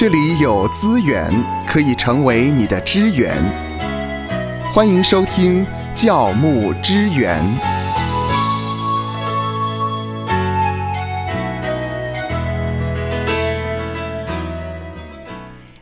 这里有资源可以成为你的支援。欢迎收听教牧支援。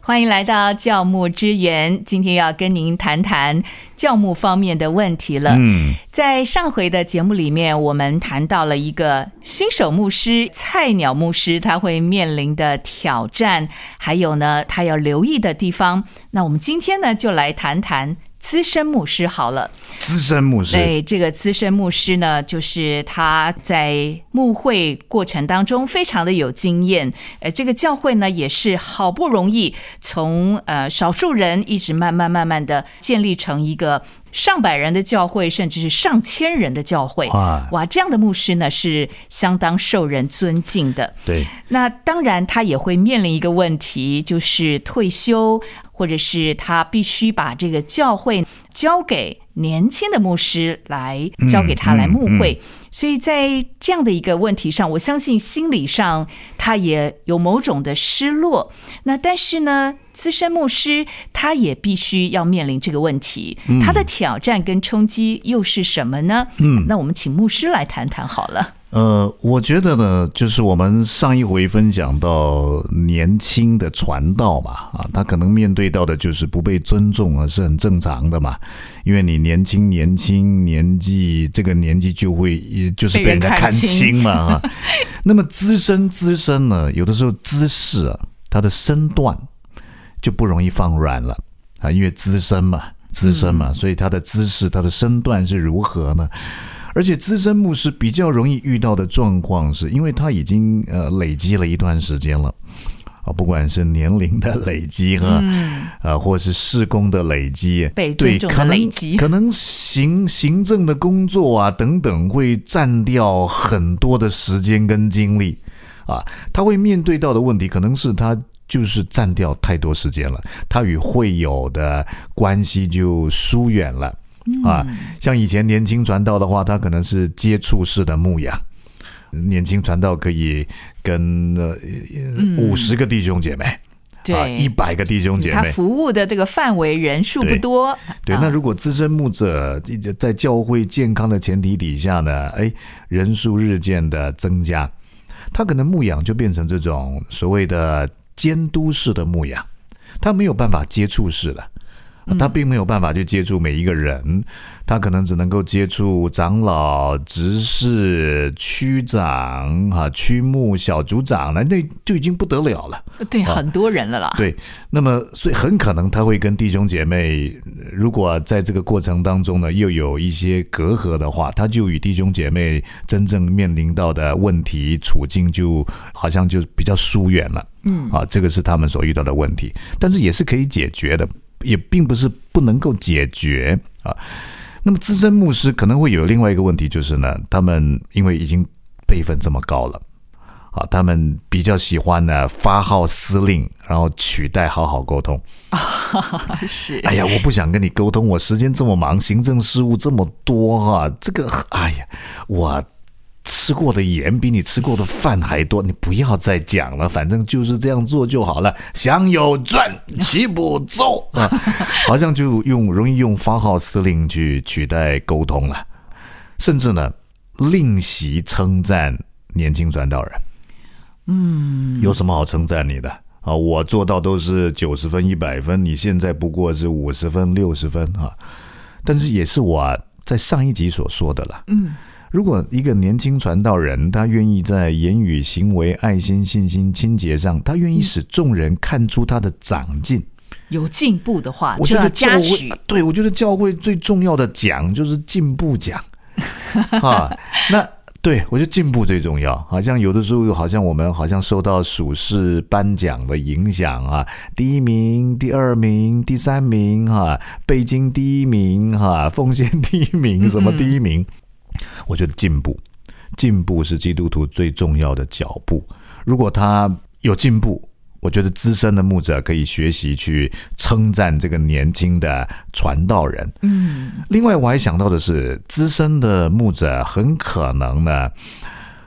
欢迎来到教牧支援，今天要跟您谈谈教牧方面的问题了。嗯，在上回的节目里面，我们谈到了一个新手牧师、菜鸟牧师他会面临的挑战，还有呢，他要留意的地方。那我们今天呢，就来谈谈资深牧师好了。资深牧师，对，这个资深牧师呢，就是他在牧会过程当中非常的有经验。呃，这个教会呢，也是好不容易从呃少数人一直慢慢慢慢的建立成一个上百人的教会，甚至是上千人的教会。哇哇，这样的牧师呢，是相当受人尊敬的。对，那当然，他也会面临一个问题，就是退休，或者是他必须把这个教会交给年轻的牧师来交给他来牧会。所以在这样的一个问题上，我相信心理上他也有某种的失落。那但是呢，资深牧师他也必须要面临这个问题，他的挑战跟冲击又是什么呢？嗯，那我们请牧师来谈谈好了。呃，我觉得呢，就是我们上一回分享到年轻的传道嘛，啊，他可能面对到的就是不被尊重啊，是很正常的嘛，因为你年轻年轻年纪这个年纪就会也就是被人家看轻嘛啊。那么资深资深呢，有的时候姿势啊，他的身段就不容易放软了啊，因为资深嘛，资深嘛，所以他的姿势、他的身段是如何呢？而且资深牧师比较容易遇到的状况，是因为他已经呃累积了一段时间了啊，不管是年龄的累积哈，呃，或是事工的累积，被对，可能可能行行政的工作啊等等，会占掉很多的时间跟精力啊，他会面对到的问题，可能是他。就是占掉太多时间了，他与会友的关系就疏远了。啊，像以前年轻传道的话，他可能是接触式的牧养，年轻传道可以跟呃五十个弟兄姐妹，对，一对，百个弟兄姐他妹。服务的这个范围人数不多，对，啊。那如果资深牧者在教会健康的前提底下呢，哎，人数日渐的增加，他可能牧养就变成这种所谓的监督式的牧养，他没有办法接触式的。他并没有办法去接触每一个人，他可能只能够接触长老、执事、区长、哈区牧、小组长了，那就已经不得了了。对很多人了啦。对，那么所以很可能他会跟弟兄姐妹，如果在这个过程当中呢，又有一些隔阂的话，他就与弟兄姐妹真正面临到的问题处境，就好像就比较疏远了。嗯，啊，这个是他们所遇到的问题，但是也是可以解决的，也并不是不能够解决啊。那么资深牧师可能会有另外一个问题，就是呢，他们因为已经辈分这么高了。啊，他们比较喜欢呢发号施令，然后取代好好沟通。是，哎呀，我不想跟你沟通，我时间这么忙，行政事务这么多哈、这个哎呀，我吃过的盐比你吃过的饭还多，你不要再讲了，反正就是这样做就好了。想有赚，岂不走啊？好像就用容易用发号司令去取代沟通了，甚至呢，另席称赞年轻传道人。嗯，有什么好称赞你的？啊，我做到都是九十分、一百分，你现在不过是五十分、六十分啊。但是也是我在上一集所说的了。嗯，如果一个年轻传道人，他愿意在言语、行为、爱心、信心、清洁上，他愿意使众人看出他的长进。有进步的话我觉得教会对我觉得教会最重要的奖就是进步奖 啊。那对我觉得进步最重要，好像有的时候好像我们好像受到属世颁奖的影响啊，第一名、第二名、第三名哈、北京第一名哈、奉献第一名什么第一名，我觉得进步，进步是基督徒最重要的脚步。如果他有进步，我觉得资深的牧者可以学习去称赞这个年轻的传道人。嗯，另外我还想到的是，资深的牧者很可能呢，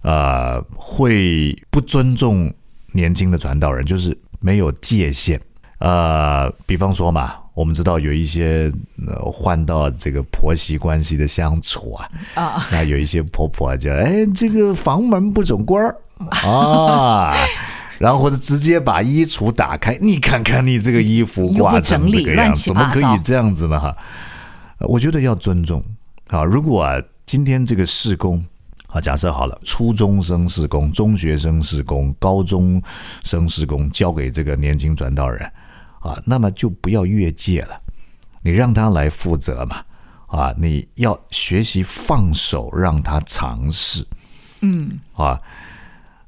呃，会不尊重年轻的传道人，就是没有界限。呃，比方说嘛，我们知道有一些呃换到这个婆媳关系的相处啊，啊，那有一些婆婆就哎，这个房门不准关儿 啊，然后或者直接把衣橱打开，你看看你这个衣服挂成这个样子，怎么可以这样子呢？哈，呃我觉得要尊重啊。如果啊，今天这个事工啊，假设好了，初中生事工、中学生事工、高中生事工交给这个年轻传道人啊，那么就不要越界了，你让他来负责嘛。啊，你要学习放手，让他尝试。嗯，啊，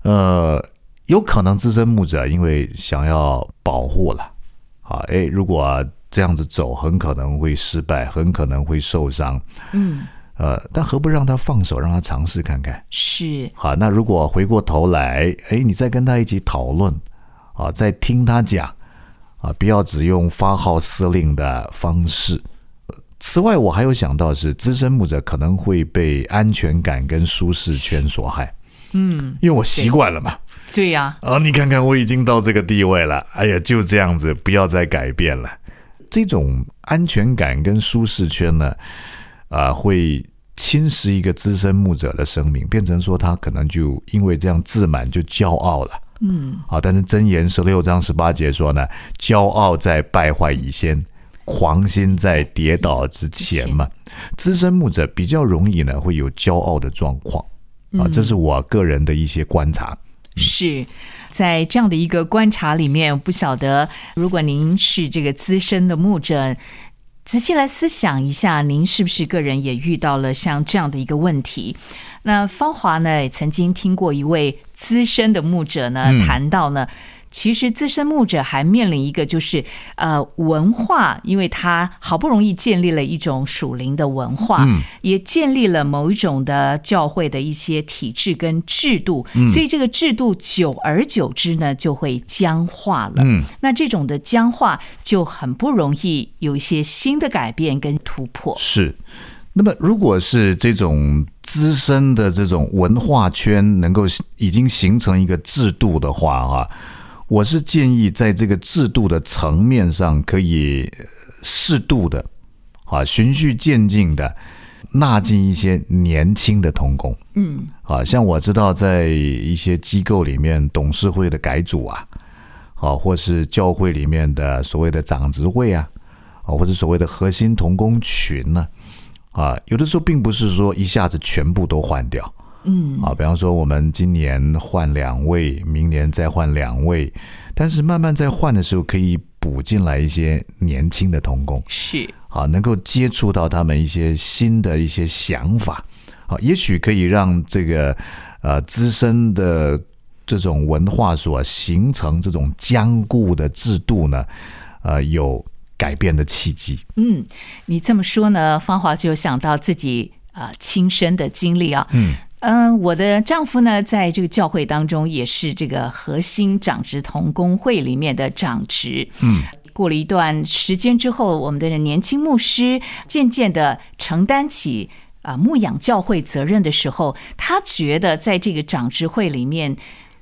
呃，有可能资深牧者因为想要保护了，啊，诶，如果这样子走，很可能会失败，很可能会受伤，嗯，呃，但何不让他放手，让他尝试看看？是，好，那如果回过头来，诶，你再跟他一起讨论，啊，再听他讲，啊，不要只用发号施令的方式。此外，我还有想到是资深牧者可能会被安全感跟舒适圈所害。嗯，因为我习惯了嘛。对呀、啊，你看看我已经到这个地位了，哎呀，就这样子，不要再改变了。这种安全感跟舒适圈呢，啊、会侵蚀一个资深牧者的生命，变成说他可能就因为这样自满就骄傲了。嗯，好，但是箴言十六章十八节说呢，骄傲在败坏以先，狂心在跌倒之前嘛。资深牧者比较容易呢会有骄傲的状况。啊，这是我个人的一些观察。是。在这样的一个观察里面，不晓得如果您是这个资深的牧者，仔细来思想一下，您是不是个人也遇到了像这样的一个问题？那芳华呢，也曾经听过一位资深的牧者呢、嗯谈到呢。其实资深牧者还面临一个就是呃文化，因为他好不容易建立了一种属灵的文化，嗯也建立了某一种的教会的一些体制跟制度，所以这个制度久而久之呢就会僵化了。嗯，那这种的僵化就很不容易有一些新的改变跟突破。是。那么，如果是这种资深的这种文化圈能够已经形成一个制度的话，哈，我是建议在这个制度的层面上，可以适度的啊，循序渐进的纳进一些年轻的童工。嗯，啊，像我知道在一些机构里面，董事会的改组啊，啊，或是教会里面的所谓的长职会啊，啊，或者所谓的核心童工群呢、啊，有的时候并不是说一下子全部都换掉。嗯，啊，比方说我们今年换两位，明年再换两位，但是慢慢在换的时候，可以补进来一些年轻的童工。是，啊，能够接触到他们一些新的一些想法，啊，也许可以让这个呃资深的这种文化所形成这种僵固的制度呢，呃，有改变的契机。嗯，你这么说呢，芳华就想到自己啊、呃亲身的经历啊。嗯嗯，我的丈夫呢，在这个教会当中也是这个核心长职同工会里面的长职。嗯，过了一段时间之后，我们的年轻牧师渐渐的承担起啊、牧养教会责任的时候，他觉得在这个长职会里面，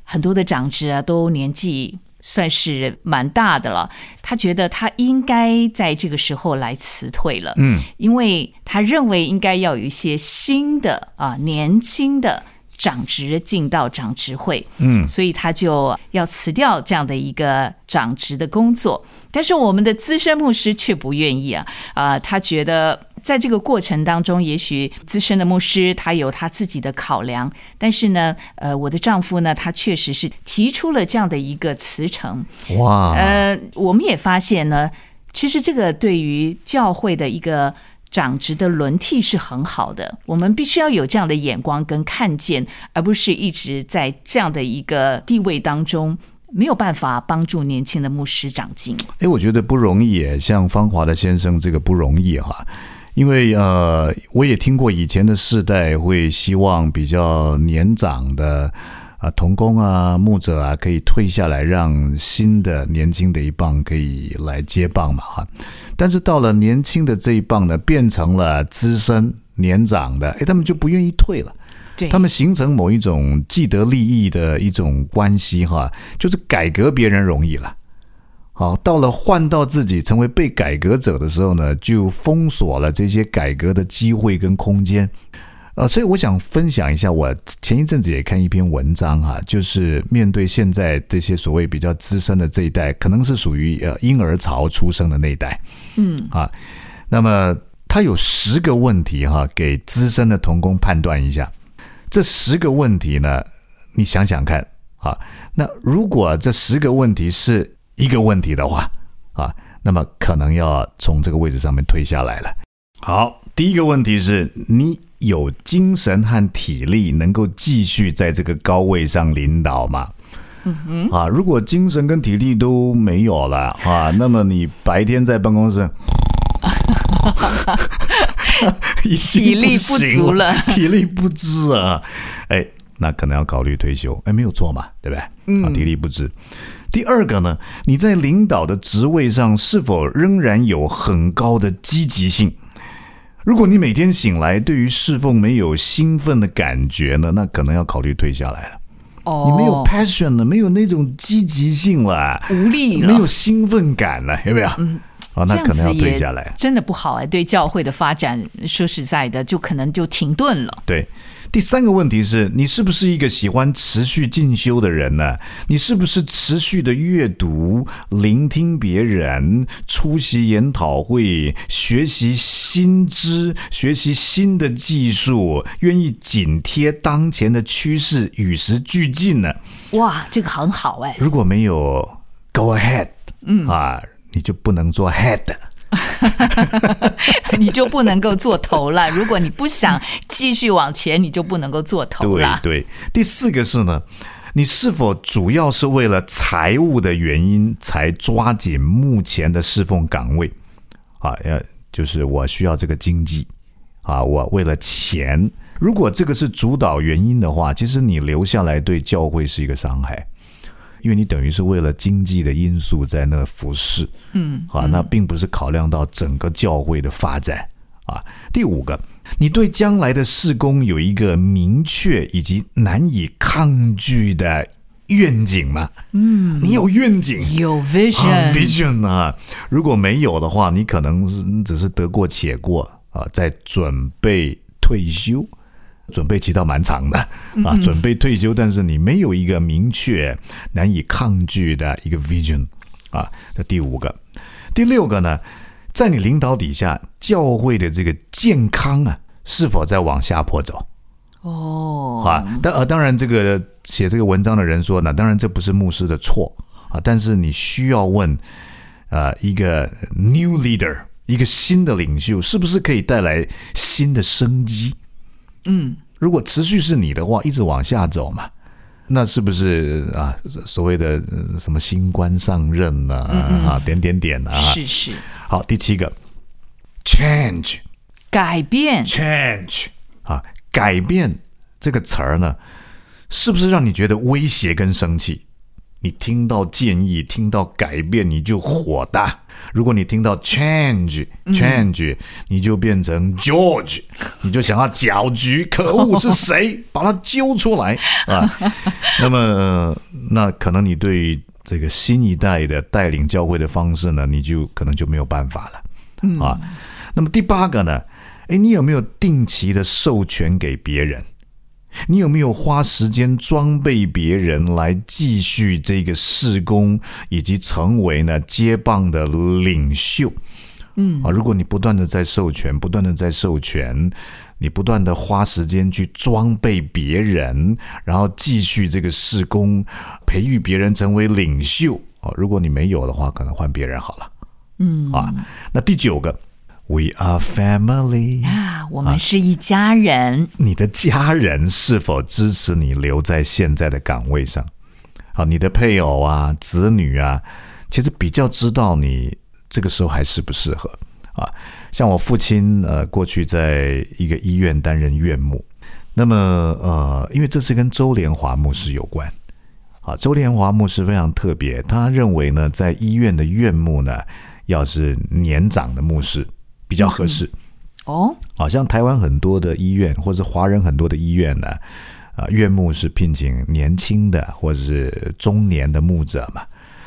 很多的长职啊都年纪算是蛮大的了，他觉得他应该在这个时候来辞退了。嗯，因为他认为应该要有一些新的啊年轻的长职进到长职会，嗯所以他就要辞掉这样的一个长职的工作。但是我们的资深牧师却不愿意啊，啊、他觉得。在这个过程当中，也许资深的牧师他有他自己的考量，但是呢，呃，我的丈夫呢，他确实是提出了这样的一个辞呈，哇，呃，我们也发现呢，其实这个对于教会的一个长职的轮替是很好的。我们必须要有这样的眼光跟看见，而不是一直在这样的一个地位当中。没有办法帮助年轻的牧师长进，哎，我觉得不容易耶，像芳华的先生这个不容易哈，因为呃，我也听过以前的世代会希望比较年长的啊童工啊牧者啊可以退下来，让新的年轻的一棒可以来接棒嘛哈。但是到了年轻的这一棒呢，变成了资深年长的，哎，他们就不愿意退了。对他们形成某一种既得利益的一种关系哈，就是改革别人容易了。好，到了换到自己成为被改革者的时候呢，就封锁了这些改革的机会跟空间。呃，所以我想分享一下，我前一阵子也看一篇文章哈，就是面对现在这些所谓比较资深的这一代，可能是属于呃婴儿潮出生的那一代，嗯啊，那么他有十个问题哈，给资深的童工判断一下。这十个问题呢，你想想看啊，那如果这十个问题是一个问题的话啊，那么可能要从这个位置上面退下来了。好，第一个问题是你有精神和体力能够继续在这个高位上领导吗？嗯，啊，如果精神跟体力都没有了啊，那么你白天在办公室。体力不足了体力不支啊，哎，那可能要考虑退休，哎，没有错嘛，对不对？嗯，啊，体力不支。第二个呢，你在领导的职位上是否仍然有很高的积极性？如果你每天醒来对于侍奉没有兴奋的感觉呢，那可能要考虑退下来了。哦，你没有 passion 了，没有那种积极性了，无力了，没有兴奋感了，有没有？嗯，哦，那可能要退下来。真的不好哎，对教会的发展，说实在的，就可能就停顿了。对，第三个问题是你是不是一个喜欢持续进修的人呢？你是不是持续的阅读、聆听别人、出席研讨会、学习新知、学习新的技术，愿意紧贴当前的趋势，与时俱进呢？哇，这个很好哎，如果没有 go ahead，嗯啊，你就不能做 head。你就不能够做头了。如果你不想继续往前，你就不能够做头了。对，第四个是呢，你是否主要是为了财务的原因才抓紧目前的侍奉岗位？啊，要，就是我需要这个经济啊，我为了钱。如果这个是主导原因的话，其实你留下来对教会是一个伤害。因为你等于是为了经济的因素在那服侍，嗯，啊，那并不是考量到整个教会的发展啊。第五个，你对将来的事工有一个明确以及难以抗拒的愿景吗？嗯，你有愿景。有啊 vision，vision 啊，如果没有的话，你可能是只是得过且过啊，在准备退休，准备期到蛮长的啊，准备退休，但是你没有一个明确、难以抗拒的一个 vision 啊，这第五个，第六个呢，在你领导底下，教会的这个健康啊，是否在往下坡走？哦，啊，当呃，当然，这个写这个文章的人说呢，当然这不是牧师的错啊，但是你需要问，呃，一个 new leader，一个新的领袖，是不是可以带来新的生机？嗯，如果持续是你的话，一直往下走嘛，那是不是啊？所谓的呃什么新官上任啊，啊，点点点啊？是是，好，第七个，change。改变 change 啊，改变这个词儿呢，是不是让你觉得威胁跟生气？你听到建议，听到改变，你就火大；如果你听到 change change，、你就变成 George，你就想要搅局。可恶，是谁 把他揪出来啊？那么、呃那可能你对这个新一代的带领教会的方式呢，你就可能就没有办法了。啊。那么第八个呢？哎，你有没有定期的授权给别人？你有没有花时间装备别人来继续这个事工，以及成为呢接棒的领袖？嗯啊，如果你不断的在授权，不断的在授权，你不断的花时间去装备别人，然后继续这个事工，培育别人成为领袖啊。如果你没有的话，可能换别人好了。嗯啊，那第九个，We are family。啊，我们是一家人。你的家人是否支持你留在现在的岗位上？好，你的配偶啊、子女啊，其实比较知道你这个时候还适不适合啊。像我父亲，呃，过去在一个医院担任院牧，那么呃，因为这是跟周连华牧师有关啊。周连华牧师非常特别，他认为呢，在医院的院牧呢，要是年长的牧师比较合适。哦，好像台湾很多的医院，或是华人很多的医院呢，啊，院牧是聘请年轻的或者是中年的牧者嘛。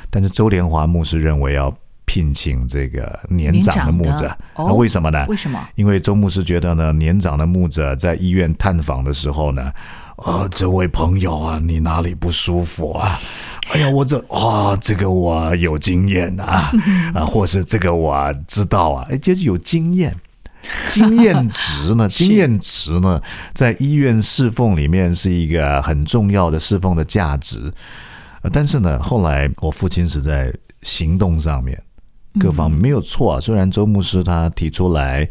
但是周连华牧师认为要聘请这个年长的牧者那为什么呢？为什么？因为周牧师觉得呢，年长的牧者在医院探访的时候呢，啊，这位朋友啊，你哪里不舒服啊？哎呀，我这啊，这个我有经验啊，啊，或是这个我知道啊，哎，就是有经验。经验值呢？经验值呢，在医院侍奉里面是一个很重要的侍奉的价值。呃但是呢，后来我父亲是在行动上面各方面没有错啊。虽然周牧师他提出来，呃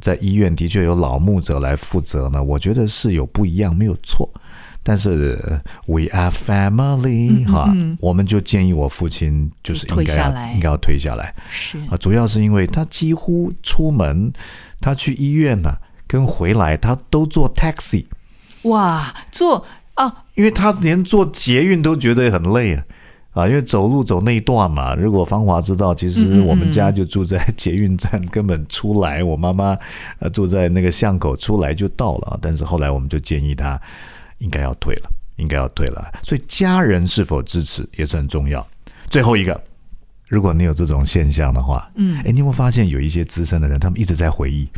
在医院的确有老牧者来负责呢，我觉得是有不一样，没有错。但是呃 we are family 哈，我们就建议我父亲就是应该要应该要退下来。是啊，主要是因为他几乎出门，他去医院呢、跟回来他都坐 taxi，哇，坐啊，因为他连坐捷运都觉得很累啊。啊，因为走路走那一段嘛，如果芳华知道，其实我们家就住在捷运站，根本出来，我妈妈呃住在那个巷口，出来就到了。但是后来我们就建议她应该要退了，应该要退了。所以家人是否支持也是很重要。最后一个，如果你有这种现象的话，嗯，哎，你有没有发现有一些资深的人，他们一直在回忆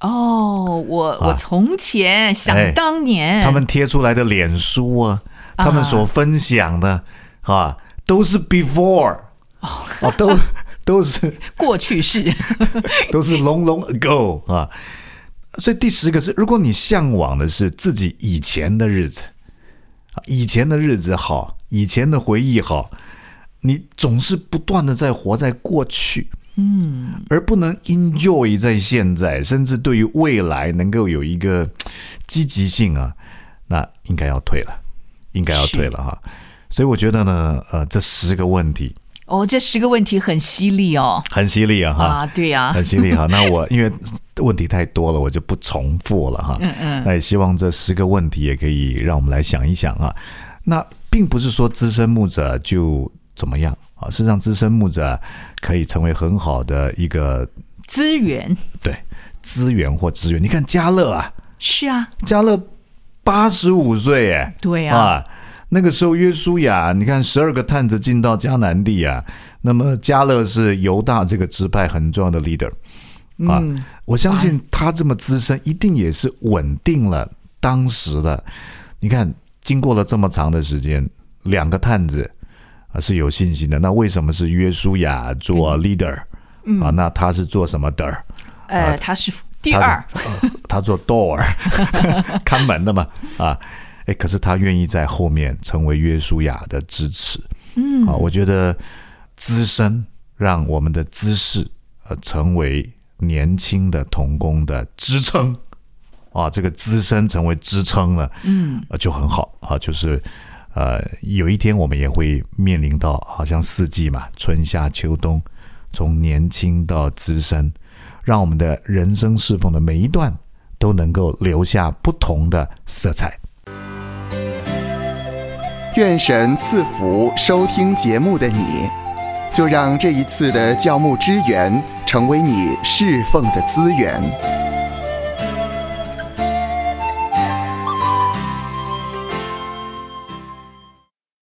哦，我我从前想哎当年，他们贴出来的脸书啊，他们所分享的啊，都是 before 哦，都都是 过去式，都是 long long ago 啊。所以第十个是，如果你向往的是自己以前的日子，啊以前的日子好，以前的回忆好，你总是不断的在活在过去，嗯，而不能 enjoy 在现在，甚至对于未来能够有一个积极性啊，那应该要退了，应该要退了哈。所以我觉得呢，呃，这十个问题哦，这十个问题很犀利哦，很犀利啊哈。啊，对呀、很犀利哈。那我因为问题太多了，我就不重复了哈。嗯嗯，那也希望这十个问题也可以让我们来想一想啊。那并不是说资深牧者就怎么样啊，事实上资深牧者可以成为很好的一个资源对资源或资源。你看嘉乐啊，是啊，嘉乐八十五岁哎，对啊，啊，那个时候约书亚，你看十二个探子进到迦南地啊，那么加勒是犹大这个支派很重要的 leader 啊，嗯我相信他这么资深，一定也是稳定了当时的。你看，经过了这么长的时间，两个探子啊是有信心的。那为什么是约书亚做 leader、啊？那他是做什么的？呃，他是第他二，呃他做 door 看门的嘛啊，哎，可是他愿意在后面成为约书亚的支持，嗯啊，我觉得资深让我们的知识呃成为年轻的童工的支撑啊，这个资深成为支撑了，嗯，呃就很好啊，就是。呃，有一天我们也会面临到，好像四季嘛，春夏秋冬，从年轻到资深，让我们的人生侍奉的每一段都能够留下不同的色彩。愿神赐福收听节目的你，就让这一次的教牧支援成为你侍奉的资源。